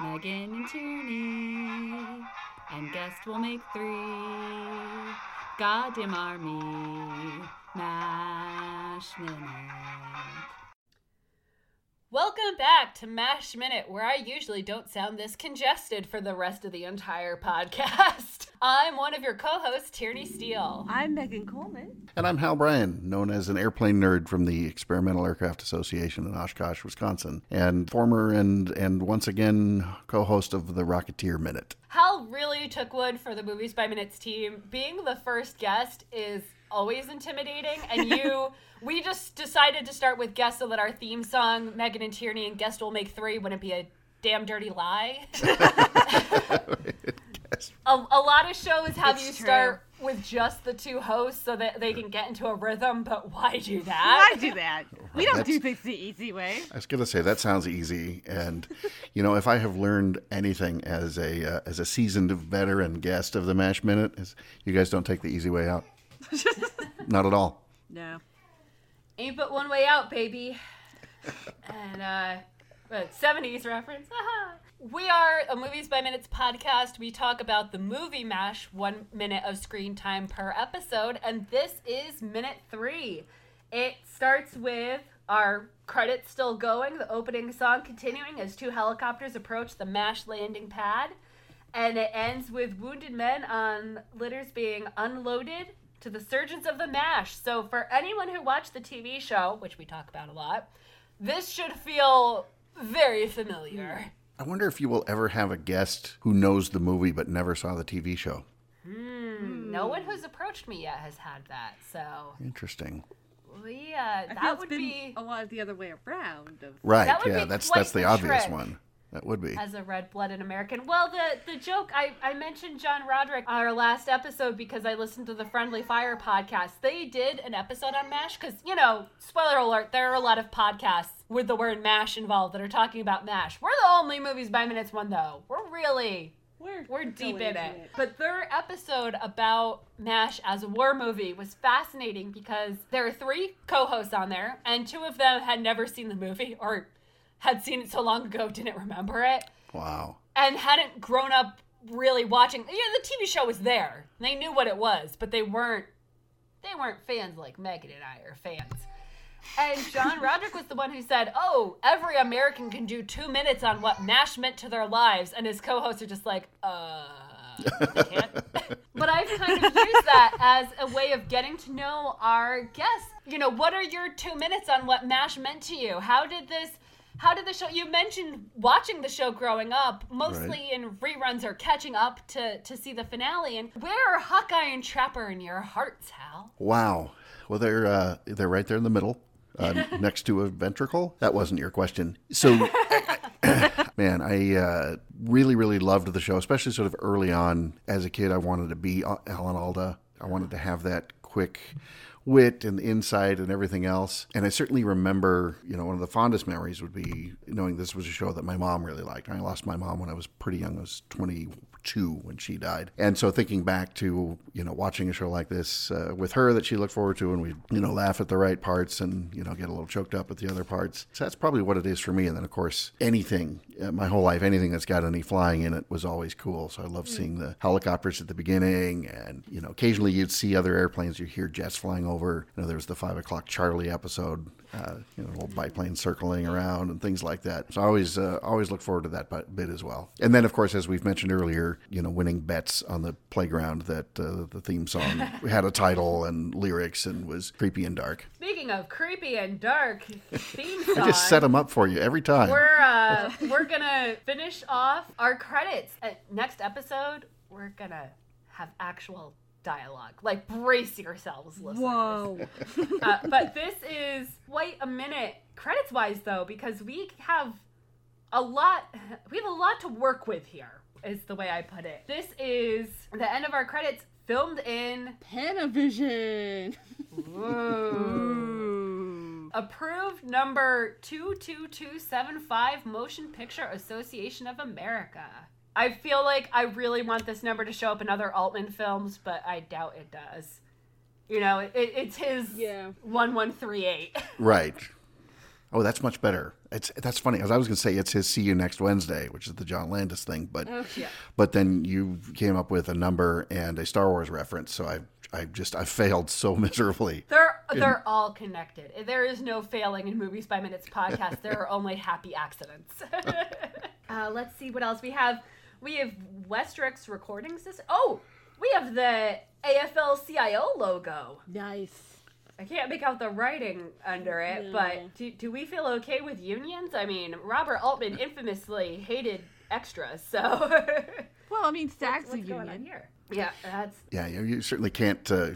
Megan and Tierney, and guest will make three. Goddamn army, Mash Minute. Welcome back to Mash Minute, where I usually don't sound this congested for the rest of the entire podcast. I'm one of your co hosts, Tierney Steele. I'm Megan Coleman. And I'm Hal Bryan, known as an airplane nerd from the Experimental Aircraft Association in Oshkosh, Wisconsin, and former and, and once again co host of the Rocketeer Minute. Hal really took one for the Movies by Minutes team. Being the first guest is always intimidating, and you. We just decided to start with guest so that our theme song, Megan and Tierney and Guest Will Make Three, wouldn't be a damn dirty lie. a, a lot of shows have It's you true. start with just the two hosts so that they can get into a rhythm, but why do that? Why do that? We don't do things the easy way. I was going to say that sounds easy, and you know, if I have learned anything as a uh, as a seasoned veteran guest of the Mash Minute, is you guys don't take the easy way out. Not at all. No. Ain't but one way out, baby. and uh what, 70s reference. haha. we are a Movies by Minutes podcast. We talk about the movie MASH, one minute of screen time per episode, and this is minute three. It starts with our credits still going, the opening song continuing as two helicopters approach the MASH landing pad, and it ends with wounded men on litters being unloaded to the surgeons of the MASH. So, for anyone who watched the TV show, which we talk about a lot, this should feel very familiar. I wonder if you will ever have a guest who knows the movie but never saw the TV show. Hmm, no hmm. one who's approached me yet has had that. So, Interesting. we, I feel that it's would been be. a lot of the other way around. Of, Right? Yeah, that's that's the, the obvious trick. one. That would be. as a red-blooded American. Well, the the joke I I mentioned John Roderick on our last episode because I listened to the Friendly Fire podcast. They did an episode on Mash because you know, spoiler alert, there are a lot of podcasts with the word Mash involved that are talking about Mash. We're the only movies by minutes one though. We're really We're, we're deep in into it. But their episode about MASH as a war movie was fascinating because there are three co hosts on there, and two of them had never seen the movie or had seen it so long ago didn't remember it Wow. and hadn't grown up really watching. You know, the TV show was there. They knew what it was, but they weren't they weren't fans like Megan and I are fans. And John Roderick was the one who said, "Oh, every American can do two minutes on what Mash meant to their lives," and his co-hosts are just like, "Uh, but I've kind of used that as a way of getting to know our guests. You know, what are your two minutes on what Mash meant to you? How did this? How did the show? You mentioned watching the show growing up, mostly in reruns or catching up to to see the finale. And where are Hawkeye and Trapper in your hearts, Hal? Wow. Well, they're uh, they're right there in the middle, uh, next to a ventricle. That wasn't your question. So, man, I uh, really, really loved the show, especially sort of early on. As a kid, I wanted to be uh, Alan Alda. I wanted to have that quick wit and insight and everything else. And I certainly remember, you know, one of the fondest memories would be knowing this was a show that my mom really liked. I lost my mom when I was pretty young. I was 22 when she died. And so thinking back to, you know, watching a show like this uh, with her that she looked forward to and we'd, you know, laugh at the right parts and, you know, get a little choked up at the other parts. So that's probably what it is for me. And then, of course, anything, uh, my whole life, anything that's got any flying in it was always cool. So I love seeing the helicopters at the beginning and, you know, occasionally you'd see other airplanes, you hear jets flying over. You know, there was the five o'clock Charlie episode, uh, you know, little biplane circling around and things like that. So I always, uh, always look forward to that bit as well. And then, of course, as we've mentioned earlier, you know, winning bets on the playground that uh, the theme song had a title and lyrics and was creepy and dark. Speaking of creepy and dark theme song, I just set them up for you every time. we're uh, we're gonna finish off our credits. Uh, next episode, we're gonna have actual dialogue. Like brace yourselves, listeners. Whoa. Uh, but this is quite a minute credits wise though because we have a lot. We have a lot to work with here. Is the way I put it. This is the end of our credits, filmed in Panavision. Approved number two two two seven five Motion Picture Association of America. I feel like I really want this number to show up in other Altman films, but I doubt it does. You know, it, it's his Yeah. one one three eight. Right. Oh, that's much better. It's that's funny. As I was going to say, it's his "See You Next Wednesday," which is the John Landis thing, but Oh, yeah. but then you came up with a number and a Star Wars reference. So I I just I failed so miserably. They're they're all connected. There is no failing in Movies by Minutes podcast. There are only happy accidents. uh, let's see what else we have. We have Westrex recording system. Oh, we have the AFL-CIO logo. Nice. I can't make out the writing under it, No. but do, do we feel okay with unions? I mean, Robert Altman infamously hated extras, so Well, I mean, SAG's a what's going on union. here? Yeah, that's Yeah, you, you certainly can't. Uh,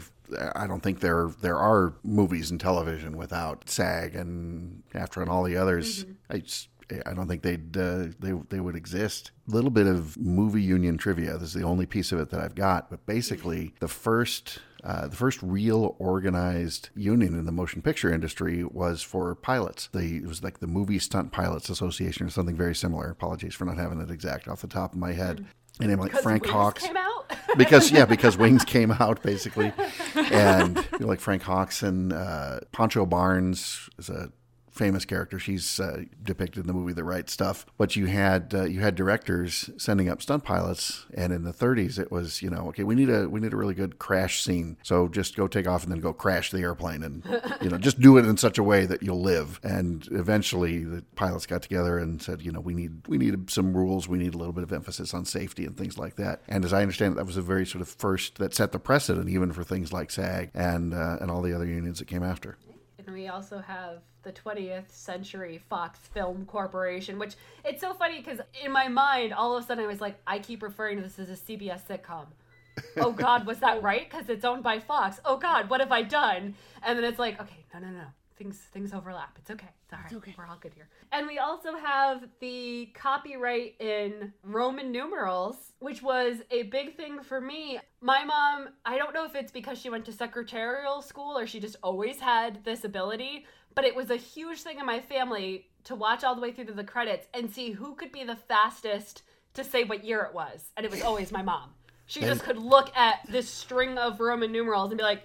I don't think there there are movies and television without SAG and AFTRA and all the others. I just, I don't think they'd uh, they they would exist. A little bit of movie union trivia. This is the only piece of it that I've got. But basically, the first. Uh, the first real organized union in the motion picture industry was for pilots. The, it was like the Movie Stunt Pilots Association or something very similar. Apologies for not having it exact off the top of my head. And name like because Frank Wings Hawks came out. because yeah, because Wings came out basically, and you know, like Frank Hawks and uh, Pancho Barnes is a famous character. She's uh, depicted in the movie The Right Stuff. But you had uh, you had directors sending up stunt pilots, and in the 30s it was you know okay we need a we need a really good crash scene. So just go take off and then go crash the airplane, and you know just do it in such a way that you'll live. And eventually the pilots got together and said you know we need we need some rules. We need a little bit of emphasis on safety and things like that. And as I understand it, that was a very sort of first that set the precedent even for things like SAG and uh, and all the other unions that came after. And we also have the 20th Century Fox Film Corporation, which it's so funny because in my mind, all of a sudden I was like, I keep referring to this as a CBS sitcom. oh God, was that right? Because it's owned by Fox. Oh God, what have I done? And then it's like, okay, no, no, no. Things things overlap. It's okay. It's all right. okay. We're all good here. And we also have the copyright in Roman numerals, which was a big thing for me. My mom, I don't know if it's because she went to secretarial school or she just always had this ability, but it was a huge thing in my family to watch all the way through to the credits and see who could be the fastest to say what year it was. And it was always my mom. She just could look at this string of Roman numerals and be like,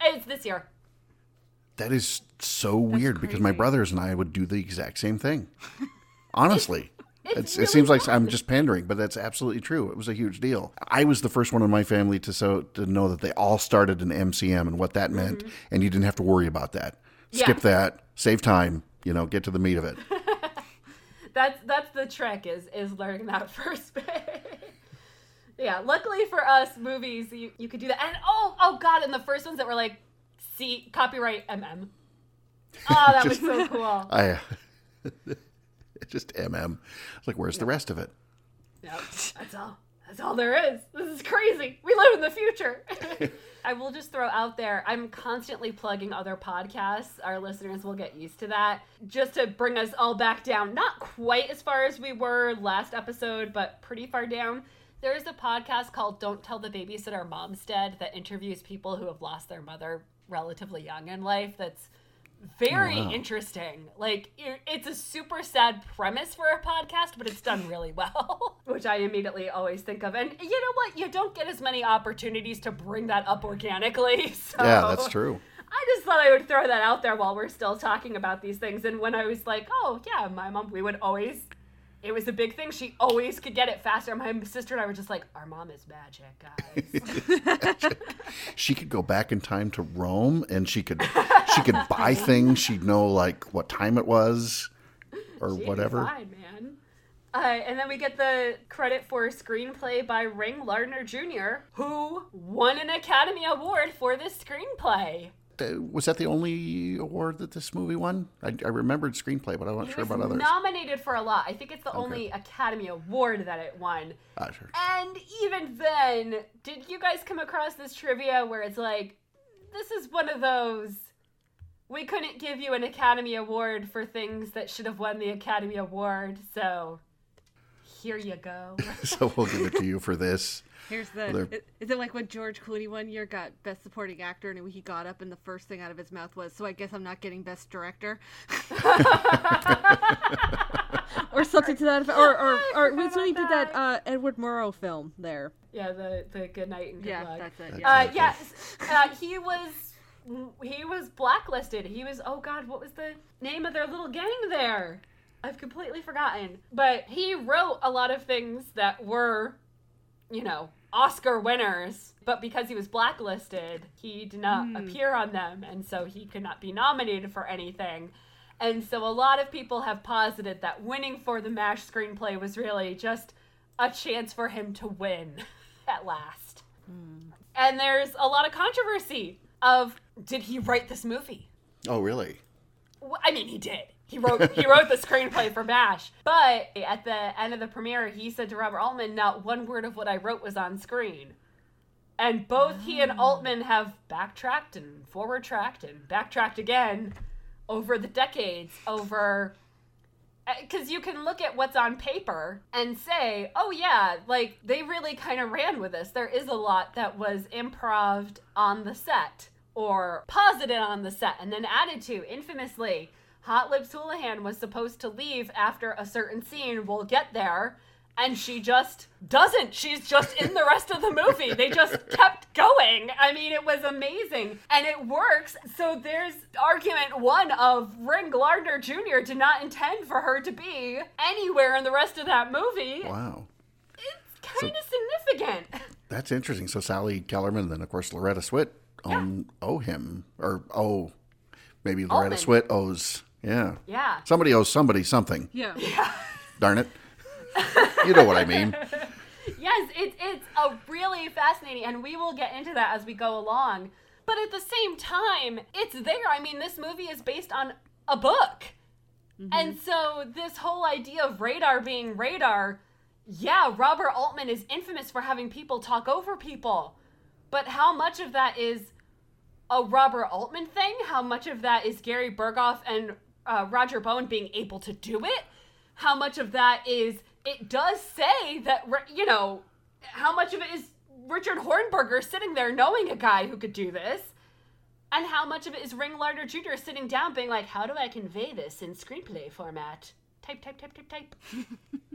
it's this year. That is so weird because my brothers and I would do the exact same thing. Honestly. It's It's, really it seems like I'm just pandering, but that's absolutely true. It was a huge deal. I was the first one in my family to so to know that they all started in MCM and what that meant, and you didn't have to worry about that. Mm-hmm. Yeah. Skip that, save time, you know, get to the meat of it. That's that's the trick is is learning that first bit. yeah, luckily for us, movies you, you could do that. And oh oh god, and the first ones that were like, see copyright MM. Oh, that was so cool. I just MM. It's like, where's the rest of it? Yep, that's all. That's all there is. This is crazy. We live in the future. I will just throw out there, I'm constantly plugging other podcasts. Our listeners will get used to that. Just to bring us all back down, not quite as far as we were last episode, but pretty far down. There is a podcast called Don't Tell the Babysitter Mom's Dead that interviews people who have lost their mother relatively young in life. That's very wow. interesting. Like it's a super sad premise for a podcast, but it's done really well, which I immediately always think of. And you know what? You don't get as many opportunities to bring that up organically. So Yeah, that's true. I just thought I would throw that out there while we're still talking about these things. And when I was like, oh yeah, my mom, we would always. It was a big thing. She always could get it faster. My sister and I were just like, our mom is magic, guys. She could go back in time to Rome and she could she could buy things. She'd know like what time it was or She'd be whatever. Fine, man. Uh, and then we get the credit for screenplay by Ring Lardner Jr., who won an Academy Award for this screenplay. Uh, Was that the only award that this movie won? I, I remembered screenplay, but I wasn't It sure about others. nominated for a lot. I think it's the only Academy Award that it won. Ah, sure. And even then, did you guys come across this trivia where it's like, this is one of those we couldn't give you an Academy Award for things that should have won the Academy Award, so here you go. so we'll give it to you for this. Here's the. Well, Is it like when George Clooney one year got Best Supporting Actor and he got up and the first thing out of his mouth was, "So I guess I'm not getting Best Director," or something to that effect. Or or, or it when he did that uh, Edward Murrow film there. yeah, the the good night and good Yeah, luck. that's it. That's Yeah. Uh, Okay. yes, uh, he was he was blacklisted. He was oh god, what was the name of their little gang there? I've completely forgotten. But he wrote a lot of things that were, you know, Oscar winners. But because he was blacklisted, he did not hmm. appear on them, and so he could not be nominated for anything. And so a lot of people have posited that winning for the MASH screenplay was really just a chance for him to win at last. Hmm. And there's a lot of controversy of did he write this movie? Oh, really? I mean, he did. He wrote he wrote the screenplay for MASH. But at the end of the premiere, he said to Robert Altman, "Not one word of what I wrote was on screen." And both he and Altman have backtracked and forward tracked and backtracked again over the decades over eh, because you can look at what's on paper and say, oh, yeah, like they really kind of ran with this. There is a lot that was improved on the set or posited on the set and then added to. Infamously, Hot Lips Houlihan was supposed to leave after a certain scene. We'll get there. And she just doesn't. She's just in the rest of the movie. They just kept going. I mean, it was amazing. And it works. So there's argument one of Ring Lardner Jr. did not intend for her to be anywhere in the rest of that movie. Wow. It's kind of significant. That's interesting. So Sally Kellerman, and then of course Loretta Swit own owe him, or oh, maybe Loretta Altman. Swit owes. Yeah. Yeah. Somebody owes somebody something. Yeah. Darn it. you know what I mean. Yes, it's it's a really fascinating, and we will get into that as we go along. But at the same time, it's there. I mean, this movie is based on a book, mm-hmm. and so this whole idea of radar being radar, yeah, Robert Altman is infamous for having people talk over people, but how much of that is a Robert Altman thing? How much of that is Gary Burghoff and uh, Roger Bowen being able to do it? How much of that is it does say that you know how much of it is Richard Hornberger sitting there knowing a guy who could do this, and how much of it is Ring Lardner Jr. sitting down being like, how do I convey this in screenplay format? Type, type, type, type, type.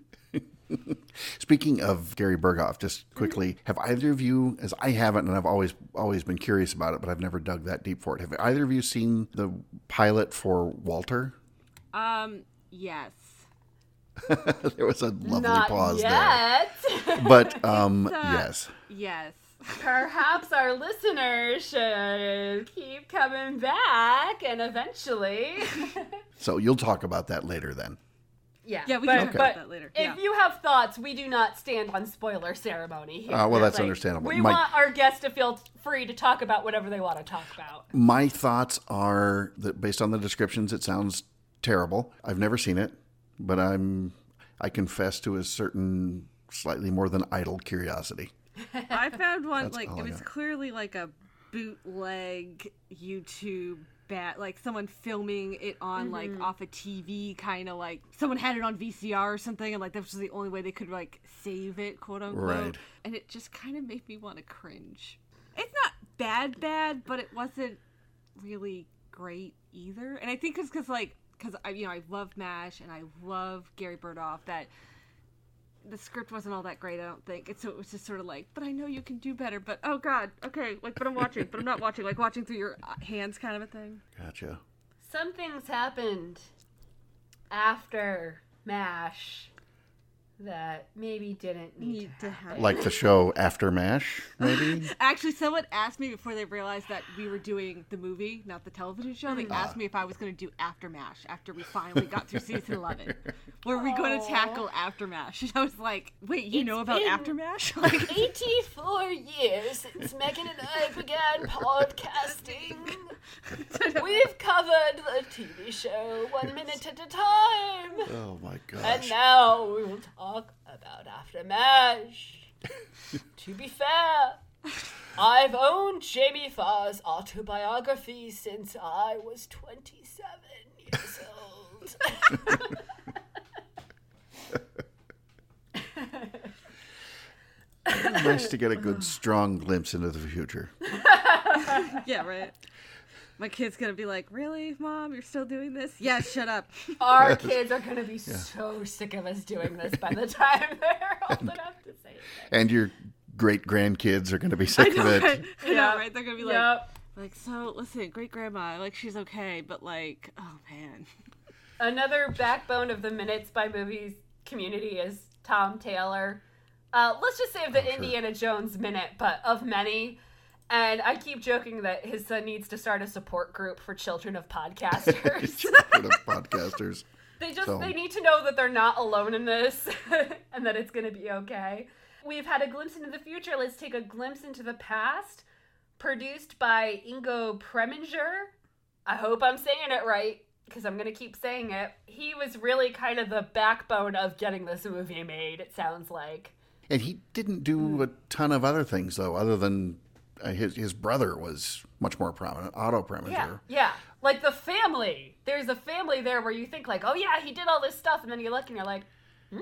Speaking of Gary Burghoff, just quickly, have either of you, as I haven't, and I've always always been curious about it, but I've never dug that deep for it. Have either of you seen the pilot for Walter? Um. Yes. there was a lovely Not pause yet. there, but um, uh, yes, Yes. Perhaps our listeners should keep coming back, and eventually. so you'll talk about that later then. Yeah, Yeah, we but, can talk but about that later. If Yeah. you have thoughts, we do not stand on spoiler ceremony. Here. Uh, well, that's understandable. We My- want our guests to feel free to talk about whatever they want to talk about. My thoughts are that based on the descriptions, it sounds terrible. I've never seen it, but I'm I confess to a certain slightly more than idle curiosity. I found one That's like it was clearly like a bootleg YouTube bat like someone filming it on like mm-hmm. off a TV kind of like someone had it on VCR or something and like that was the only way they could like save it quote unquote Right. and it just kind of made me want to cringe. It's not bad bad but it wasn't really great either and I think it's cuz like cuz I you know I love MASH and I love Gary Burghoff that the script wasn't all that great, I don't think. And so it was just sort of like, but I know you can do better. But oh god, okay, like, but I'm watching, but I'm not watching, like watching through your uh, hands, kind of a thing. Gotcha. Some things happened after MASH that maybe didn't need, Need to to happen. have. Like the show After Mash, maybe. Actually, someone asked me before they realized that we were doing the movie, not the television show. They ah. asked me if I was going to do After Mash after we finally got through season 11. Were we going to tackle After Mash? And I was like, wait, you It's know about been- After Mash? Like, 84 years since Megan and I began podcasting. We've covered the TV show one minute at a time. oh my And now we will talk about After MASH. to be fair, I've owned Jamie Farr's autobiography since I was 27 years old. nice to get a good, strong glimpse into the future. Yeah, right. My kid's gonna be like, "Really, mom? You're still doing this? Yeah, shut up." Our kids are going to be so sick of us doing this by the time they're old enough to say it. And your great grandkids are going to be sick of it. right? I know, Yeah. right? They're gonna be like, Yep. like, so listen, great grandma, like she's okay, but like, oh man, Another backbone of the Minutes by Movies community is Tom Taylor. Uh, let's just say of the sure. Indiana Jones minute, but of many. And I keep joking that his son needs to start a support group for children of podcasters. Children of podcasters. they just So- they need to know that they're not alone in this and that it's going to be okay. We've had a glimpse into the future. Let's take a glimpse into the past. Produced by Ingo Preminger. I hope I'm saying it right because I'm going to keep saying it. He was really kind of the backbone of getting this movie made, it sounds like. And he didn't do a ton of other things, though, other than uh, his, his brother was much more prominent, Otto Preminger. Yeah, yeah. Like the family. There's a family there where you think like, oh yeah, he did all this stuff, and then you look and you're like, hmm,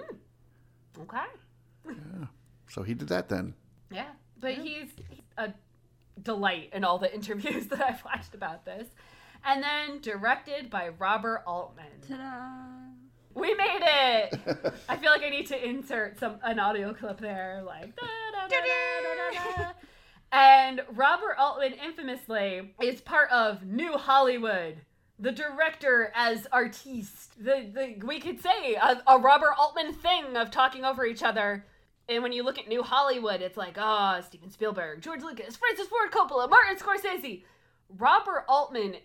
okay. So he did that then. Yeah, but he's, he's a delight in all the interviews that I've watched about this. And then directed by Robert Altman. ta-da! We made it! I feel like I need to insert some an audio clip there, like da, da, da, da, da, da, da. And Robert Altman infamously is part of New Hollywood. The director as artiste. The, the we could say a, a Robert Altman thing of talking over each other. And when you look at New Hollywood, it's like, ah, Steven Spielberg, George Lucas, Francis Ford Coppola, Martin Scorsese. Robert Altman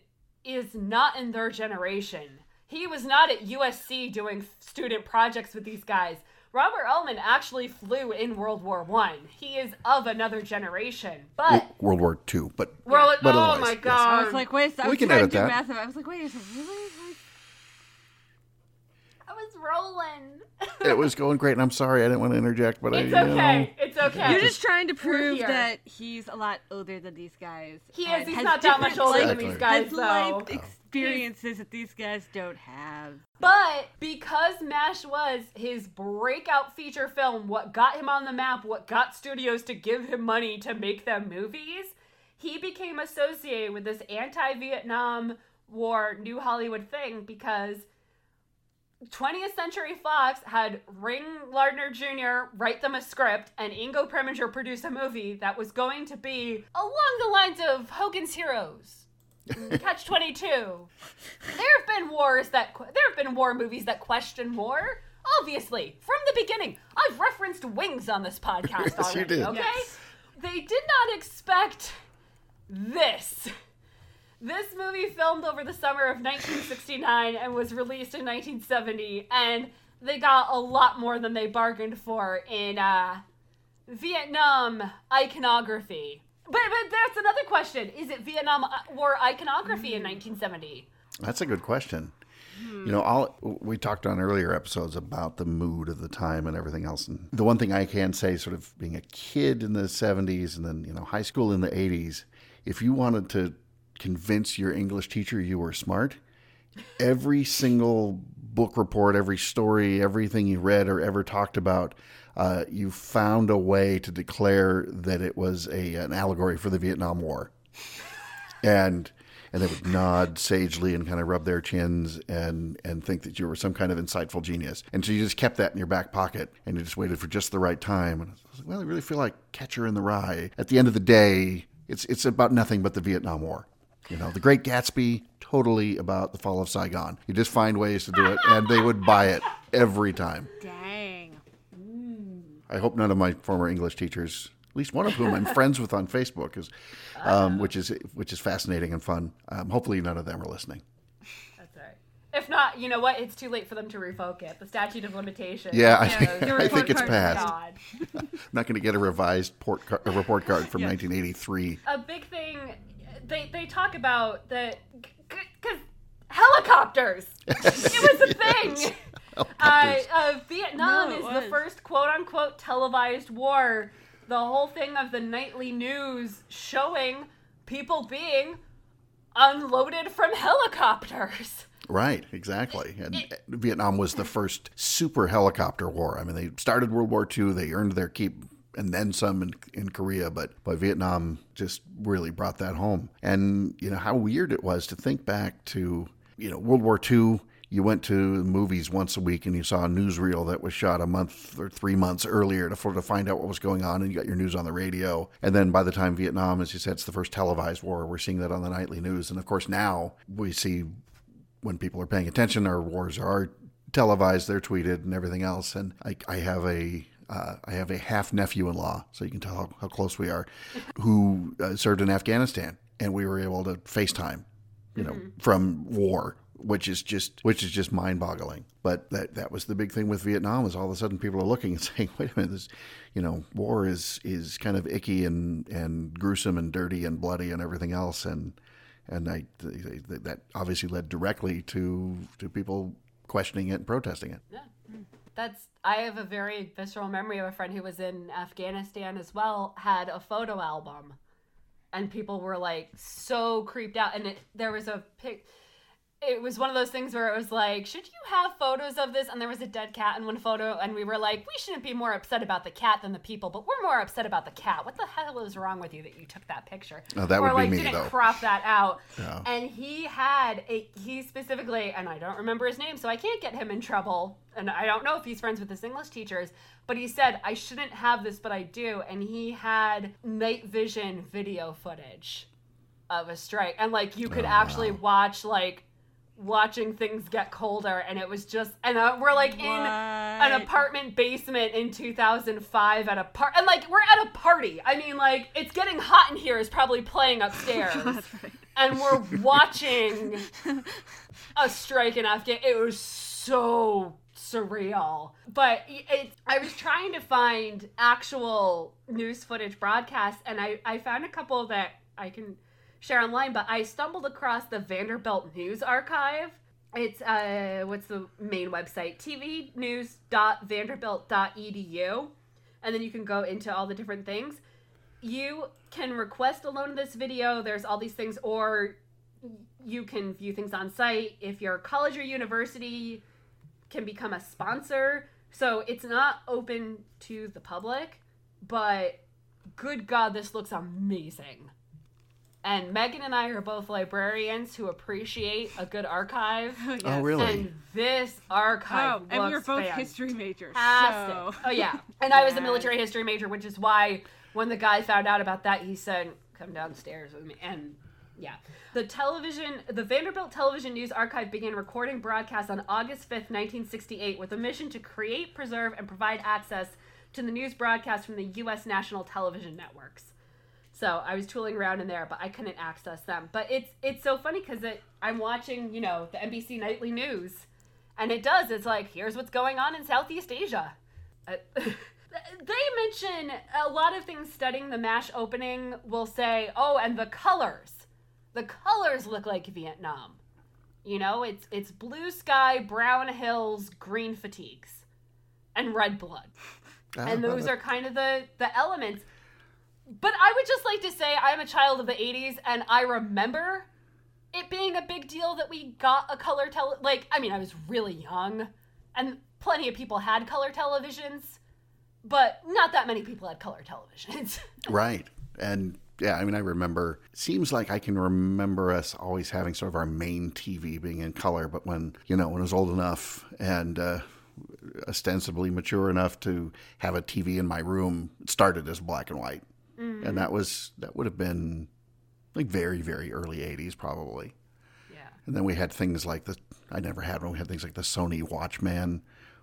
is not in their generation. He was not at USC doing student projects with these guys. Robert Altman actually flew in World War One. He is of another generation. But World War II, but World, but oh otherwise, my yes. god! I was like, wait, I We was can trying edit to do that. math. I was like, wait, is it really? Like, I was rolling. it was going great, and I'm sorry I didn't want to interject, but It's I, you okay. know, It's okay. You're just trying to prove that he's a lot older than these guys. He is. He's not that much older life- than these Exactly. guys, Has though. life experiences that these guys don't have. But because MASH was his breakout feature film, what got him on the map, what got studios to give him money to make them movies, he became associated with this anti Vietnam War New Hollywood thing because 20th Century Fox had Ring Lardner Jr. write them a script and Ingo Preminger produce a movie that was going to be along the lines of Hogan's Heroes. Catch 22. There have been wars that there have been war movies that question war. Obviously, from the beginning, I've referenced Wings on this podcast Yes, you already. did. Okay, Yes. they did not expect this. This movie filmed over the summer of 1969 and was released in 1970, and they got a lot more than they bargained for in uh, Vietnam iconography. But but that's another question: Is it Vietnam uh, War iconography in 1970? That's a good question. You know, all we talked on earlier episodes about the mood of the time and everything else. And the one thing I can say, sort of being a kid in the '70s and then you know high school in the '80s, if you wanted to convince your English teacher you were smart, every single book report, every story, everything you read or ever talked about, uh, you found a way to declare that it was a an allegory for the Vietnam War and and they would nod sagely and kind of rub their chins and and think that you were some kind of insightful genius. And so you just kept that in your back pocket and you just waited for just the right time. And I was like, well, I really feel like Catcher in the Rye. At the end of the day, it's it's about nothing but the Vietnam War. You know, The Great Gatsby, totally about the fall of Saigon. You just find ways to do it, and they would buy it every time. Dang. I hope none of my former English teachers, at least one of whom I'm friends with on Facebook, is, um, which is which is fascinating and fun. Um, hopefully, none of them are listening. That's right. If not, you know what? It's too late for them to revoke it. The statute of limitations. Yeah, I, Yeah, I think it's passed. I'm not going to get a revised port car- a report card from Yeah. 1983. a big thing they they talk about that because helicopters it was a thing uh, uh, vietnam No, it is the first quote unquote televised war the whole thing of the nightly news showing people being unloaded from helicopters. Right, exactly. And Vietnam was the first super helicopter war. I mean, they started World War II, they earned their keep and then some in, in Korea, but, but Vietnam just really brought that home. And, you know, how weird it was to think back to, you know, World War II. You went to movies once a week and you saw a newsreel that was shot a month or three months earlier to, to find out what was going on, and you got your news on the radio. And then by the time Vietnam, as you said, it's the first televised war, we're seeing that on the nightly news. And of course, now we see when people are paying attention, our wars are televised, they're tweeted, and everything else. And I, I have a uh, I have a half nephew in law, so you can tell how, how close we are, who uh, served in Afghanistan, and we were able to FaceTime, you know, from war, which is just which is just mind boggling. But that that was the big thing with Vietnam is all of a sudden people are looking and saying, wait a minute, this, you know, war is is kind of icky and and gruesome and dirty and bloody and everything else, and and I that obviously led directly to to people questioning it and protesting it. Yeah. That's I have a very visceral memory of a friend who was in Afghanistan as well, had a photo album. And people were like so creeped out and it, there was a pic it was one of those things where it was like, should you have photos of this? And there was a dead cat in one photo, and we were like, we shouldn't be more upset about the cat than the people, but we're more upset about the cat. What the hell is wrong with you that you took that picture? Oh, that or would be like me, didn't though. crop that out. Yeah. And he had a he specifically, and I don't remember his name, so I can't get him in trouble. And I don't know if he's friends with his English teachers, but he said I shouldn't have this, but I do. And he had night vision video footage of a strike, and like you could Oh, actually wow. watch like watching things get colder and it was just and uh, we're like in an apartment basement in 2005 at a part and like we're at a party i mean like it's getting hot in here is probably playing upstairs right. and we're watching a strike in Afghan. It was so surreal. But it, I was trying to find actual news footage broadcasts, and I, I found a couple that I can share online, but I stumbled across the Vanderbilt News Archive. It's, uh, what's the main website? tvnews.vanderbilt.edu. And then you can go into all the different things you can request a loan of this video. There's all these things, or you can view things on site. If your college or university can become a sponsor, so it's not open to the public, but good God, this looks amazing. And Megan and I are both librarians who appreciate a good archive. Yes. Oh, really? And this archive Oh, and we were looks both fantastic. history majors. So. Oh yeah, and I was a military history major, which is why when the guy found out about that, he said, "Come downstairs with me." And yeah, the television, the Vanderbilt Television News Archive began recording broadcasts on August fifth, nineteen sixty-eight, with a mission to create, preserve, and provide access to the news broadcasts from the U.S. national television networks. So I was tooling around in there, but I couldn't access them. But it's it's so funny because it I'm watching, you know, the NBC nightly news, and it does. It's like here's what's going on in Southeast Asia. Uh, they mention a lot of things studying the mash opening will say, oh, and the colors, the colors look like Vietnam. You know, it's it's blue sky, brown hills, green fatigues, and red blood and those are kind of the the elements but i would just like to say i'm a child of the 80s and i remember it being a big deal that we got a color tele like i mean i was really young and plenty of people had color televisions but not that many people had color televisions Right. And yeah, I mean, I remember, seems like I can remember us always having sort of our main TV being in color, but when, you know, when I was old enough and uh, ostensibly mature enough to have a TV in my room, started as black and white. And that was, that would have been like very, very early 80s probably. yeah And then we had things like the, I never had one, we had things like the Sony Watchman,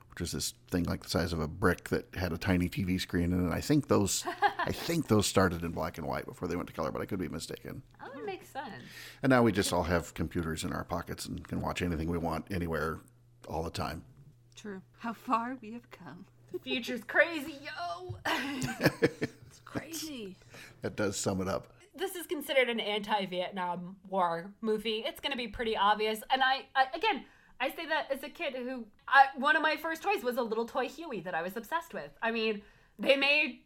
which was this thing like the size of a brick that had a tiny TV screen in it. I think those, I think those started in black and white before they went to color, but I could be mistaken. oh that makes sense And now we just all have computers in our pockets and can watch anything we want anywhere all the time. True. How far we have come. the future's crazy yo It's crazy. That does sum it up. this is considered an anti-Vietnam War movie. It's going to be pretty obvious. And I, I again, I say that as a kid who I, one of my first toys was a little toy Huey that I was obsessed with. I mean, they made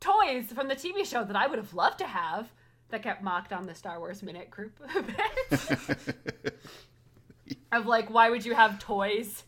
toys from the TV show that I would have loved to have that get mocked on the Star Wars Minute group of like, why would you have toys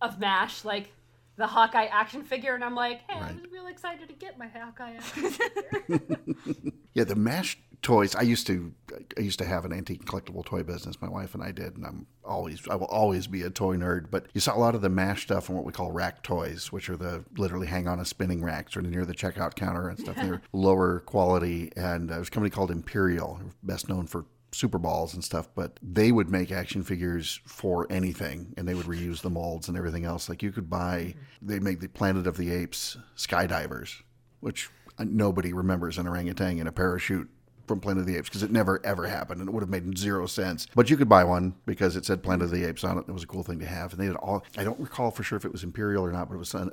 of MASH? Like, the Hawkeye action figure, and I'm like, hey, I Right. was really excited to get my Hawkeye action figure. Yeah, the mash toys. I used to, I used to have an antique collectible toy business. My wife and I did, and I'm always, I will always be a toy nerd. But you saw a lot of the mash stuff and what we call rack toys, which are the literally hang on a spinning rack, sort of near the checkout counter and stuff. They're lower quality, and uh, there's a company called Imperial, best known for Super Balls and stuff, but they would make action figures for anything and they would reuse the molds and everything else. Like you could buy, they make the Planet of the Apes skydivers, which uh, nobody remembers an orangutan in a parachute from Planet of the Apes because it never ever happened and it would have made zero sense. But you could buy one because it said Planet of the Apes on it. It was a cool thing to have. And they did all, I don't recall for sure if it was Imperial or not, but it was uh,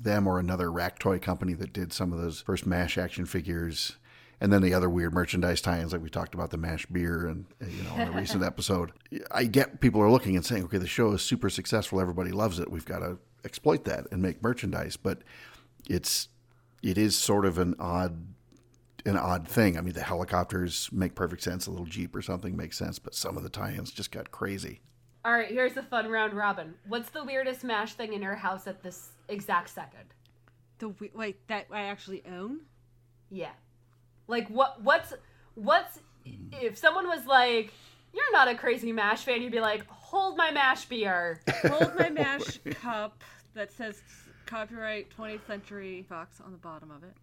them or another rack toy company that did some of those first MASH action figures. And then the other weird merchandise tie-ins, like we talked about the mash beer, and uh, you know, in a recent episode. I get people are looking and saying, "Okay, the show is super successful. Everybody loves it. We've got to exploit that and make merchandise." But it's it is sort of an odd an odd thing. I mean, the helicopters make perfect sense. A little jeep or something makes sense, but some of the tie-ins just got crazy. All right, here's a fun round robin. What's the weirdest MASH thing in your house at this exact second? The we- wait that I actually own. Yeah. Like what what's what's if someone was like, You're not a crazy MASH fan, you'd be like, Hold my MASH beer. Hold my oh mash cup that says copyright 20th Century Fox on the bottom of it.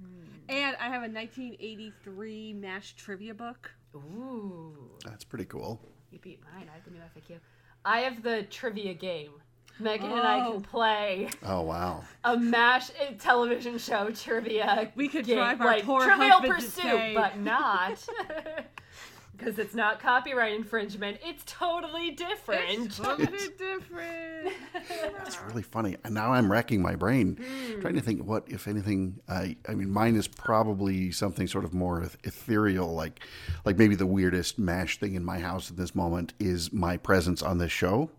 Hmm. And I have a 1983 MASH trivia book. Ooh. That's pretty cool. You beat mine. I have the new FAQ. I have the trivia game. Megan and I Oh. can play Oh wow! a MASH television show trivia. We could game, drive our like poor Trivial husband to Pursuit, but not. Because it's not copyright infringement. It's totally different. It's totally different. It's really funny. And now I'm racking my brain, hmm. trying to think what, if anything. I, I mean, mine is probably something sort of more ethereal, like, like maybe the weirdest mash thing in my house at this moment is my presence on this show.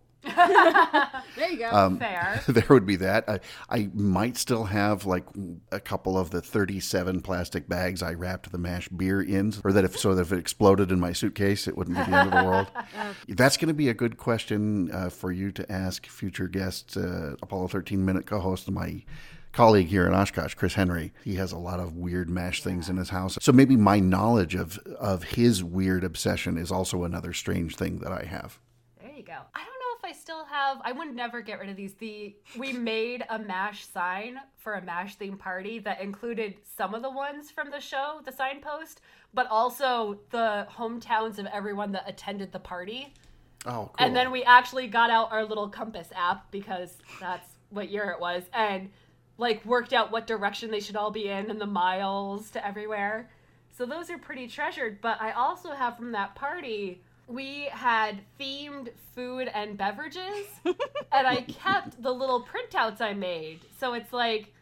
There you go. Um, Fair. there would be that. I, I might still have like a couple of the 37 plastic bags I wrapped the mash beer in, or that if so that if it exploded in my suitcase, it wouldn't be the end of the world. That's going to be a good question uh, for you to ask future guest, uh, Apollo 13 minute co-host, my colleague here in Oshkosh, Chris Henry. He has a lot of weird mash things in his house. So maybe my knowledge of of his weird obsession is also another strange thing that I have. There you go. I don't I still have. I would never get rid of these. The we made a mash sign for a mash theme party that included some of the ones from the show, the signpost, but also the hometowns of everyone that attended the party. Oh, cool. And then we actually got out our little compass app because that's what year it was, and like worked out what direction they should all be in and the miles to everywhere. So those are pretty treasured. But I also have from that party, we had themed food and beverages, and I kept the little printouts I made. So it's like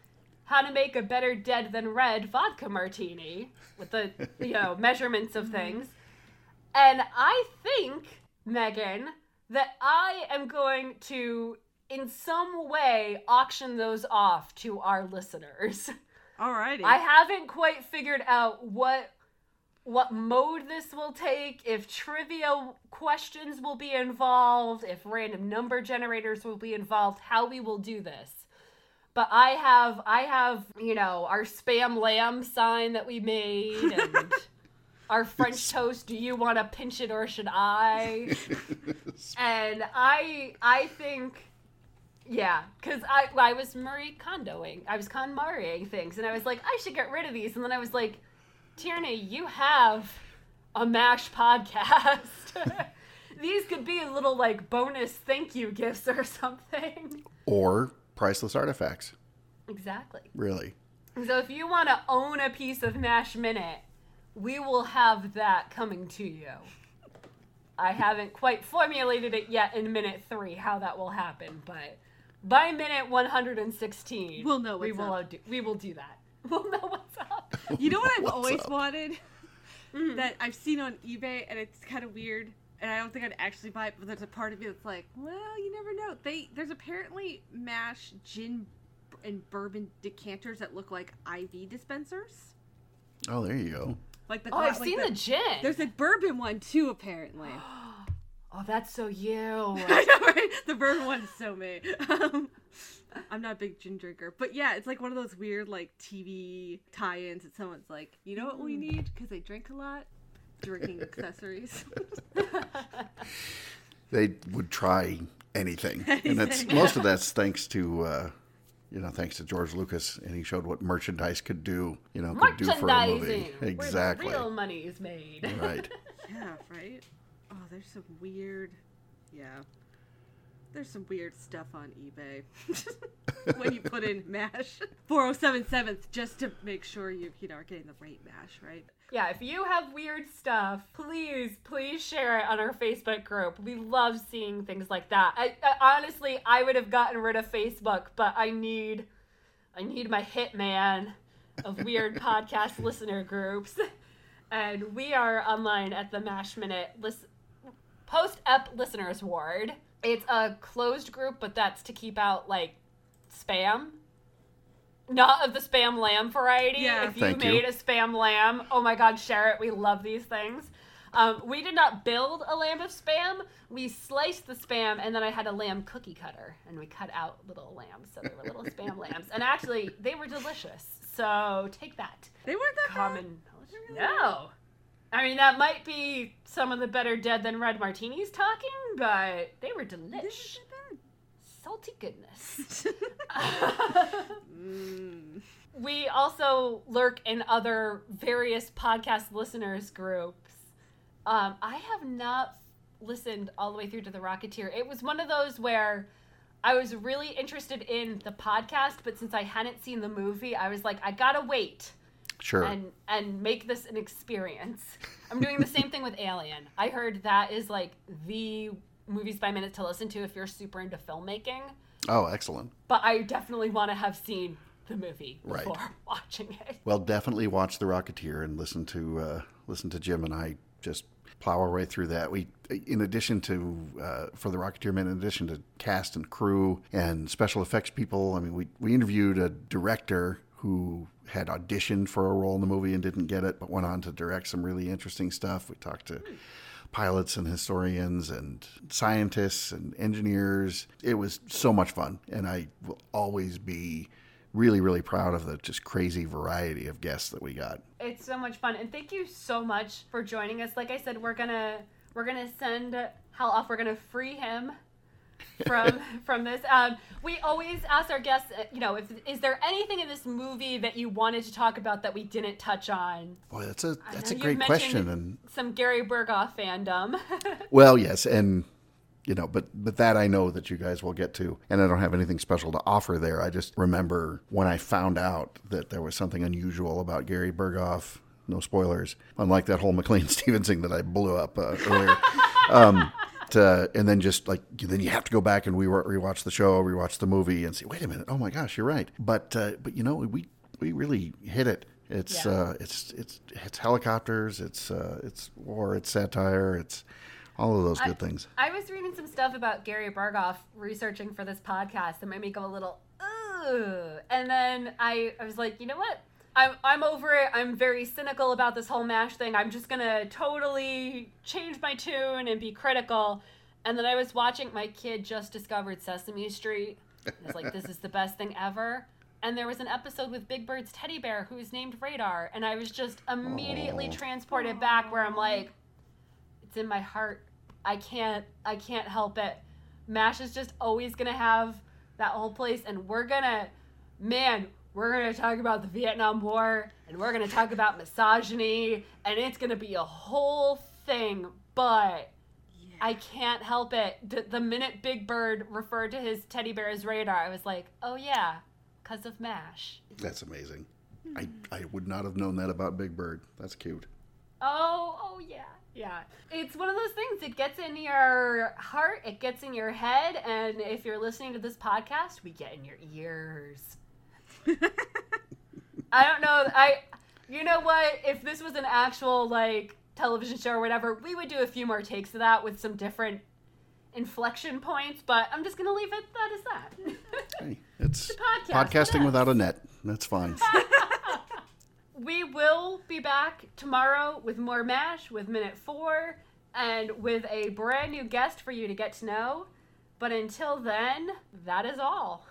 how to make a better dead than red vodka martini with the you know measurements of mhm. things. And I think, Megan, that I am going to, in some way, auction those off to our listeners. Alrighty. I haven't quite figured out what what mode this will take, if trivia questions will be involved, if random number generators will be involved, how we will do this. But I have I have, you know, our spam lamb sign that we made and our French toast, do you want to pinch it or should I? and I I think yeah, because I I was Marie Kondoing. I was con KonMariing things, and I was like, I should get rid of these. And then I was like, Tierney, you have a MASH podcast. these could be little like bonus thank you gifts or something. or priceless artifacts. Exactly. Really. So if you want to own a piece of MASH Minute, we will have that coming to you. I haven't quite formulated it yet in minute three how that will happen, but by minute 116, We'll know we will do, we will do that. We'll know what's up. You know what I've What's always up? wanted? That I've seen on eBay, and it's kind of weird, and I don't think I'd actually buy it. But there's a part of me that's like, well, you never know. They there's apparently mash gin and bourbon decanters that look like IV dispensers. Oh, there you go. Like the Oh, I've like seen the, gin. There's a bourbon one too, apparently. Oh, that's so you. I know, right? The bourbon one's so me. Um, I'm not a big gin drinker, but yeah, it's like one of those weird like TV tie-ins that someone's like, you know what we Mm. need because they drink a lot, drinking accessories. They would try anything, and that's most of that's thanks to. Uh, you know, thanks to George Lucas, and he showed what merchandise could do. You know, could do for a movie. Exactly. Where the real money is made. Right. yeah, right. Oh, there's some weird. Yeah, there's some weird stuff on eBay when you put in mash 4077th just to make sure you you know are getting the right mash, right? Yeah, if you have weird stuff, please, please share it on our Facebook group. We love seeing things like that. I, I honestly, I would have gotten rid of Facebook, but I need, I need my hitman of weird podcast listener groups, and we are online at the Mash Minute list, post ep listeners ward. It's a closed group, but that's to keep out like spam. Not of the spam lamb variety. Yeah. If you Thank you. made a spam lamb, oh my god, share it. We love these things. Um, we did not build a lamb of spam. We sliced the spam, and then I had a lamb cookie cutter, and we cut out little lambs, so they were little spam lambs. And actually, they were delicious. So take that They weren't that bad. common knowledge. No. I mean, that might be some of the better dead than red martinis talking, but they were delish. Salty goodness. mm. we also lurk in other various podcast listeners groups. Um, I have not listened all the way through to the Rocketeer. It was one of those where I was really interested in the podcast, but since I hadn't seen the movie, I was like, I gotta wait Sure. and and make this an experience. I'm doing the same thing with Alien. I heard that is like the movies by minute to listen to if you're super into filmmaking. oh, excellent. But I definitely want to have seen the movie Right. before watching it. Well, definitely watch The Rocketeer and listen to uh, listen to Jim and I just plow our way through that. We, in addition to uh, for The Rocketeer, man, in addition to cast and crew and special effects people, I mean, we we interviewed a director who had auditioned for a role in the movie and didn't get it, but went on to direct some really interesting stuff. We talked to pilots and historians and scientists and engineers. It was so much fun, and I will always be really, really proud of the just crazy variety of guests that we got. It's so much fun, and thank you so much for joining us. Like I said, we're gonna we're gonna send Hal off. We're gonna free him from from this. Um, we always ask our guests, uh, you know, if is there anything in this movie that you wanted to talk about that we didn't touch on? Boy, that's a that's a great question, and some Gary Burghoff fandom. well, yes, and you know, but but that I know that you guys will get to, and I don't have anything special to offer there. I just remember when I found out that there was something unusual about Gary Burghoff. No spoilers, unlike that whole McLean Stevenson that I blew up uh, earlier. um, to, and then just like then you have to go back and we rewatch the show, rewatch the movie, and say, wait a minute, oh my gosh, you're right. But uh, but you know we we really hit it. It's Yeah. uh, it's it's it's helicopters, it's uh, it's war, it's satire, it's all of those good things. I was reading some stuff about Gary Burghoff researching for this podcast that made me go a little, ugh. And then I, I was like, you know what? I'm, I'm over it. I'm very cynical about this whole MASH thing. I'm just going to totally change my tune and be critical. And then I was watching, my kid just discovered Sesame Street. I was like, this is the best thing ever. And there was an episode with Big Bird's teddy bear who's named Radar. And I was just immediately Aw. transported back where I'm like, it's in my heart. I can't I can't help it. Mash is just always gonna have that whole place and we're gonna man, we're gonna talk about the Vietnam War and we're gonna talk about misogyny and it's gonna be a whole thing, but Yeah. I can't help it. The, the minute Big Bird referred to his teddy bear as radar, I was like, oh yeah, because of MASH. That's amazing. I, I would not have known that about Big Bird. That's cute. Oh, oh yeah, yeah. It's one of those things. It gets in your heart. It gets in your head. And if you're listening to this podcast, we get in your ears. I don't know. I, you know what? If this was an actual like television show or whatever, we would do a few more takes of that with some different inflection points, but I'm just gonna leave it that is that. Hey, it's podcast podcasting with without a net. That's fine. we will be back tomorrow with more MASH, with minute four, and with a brand new guest for you to get to know. But until then, that is all.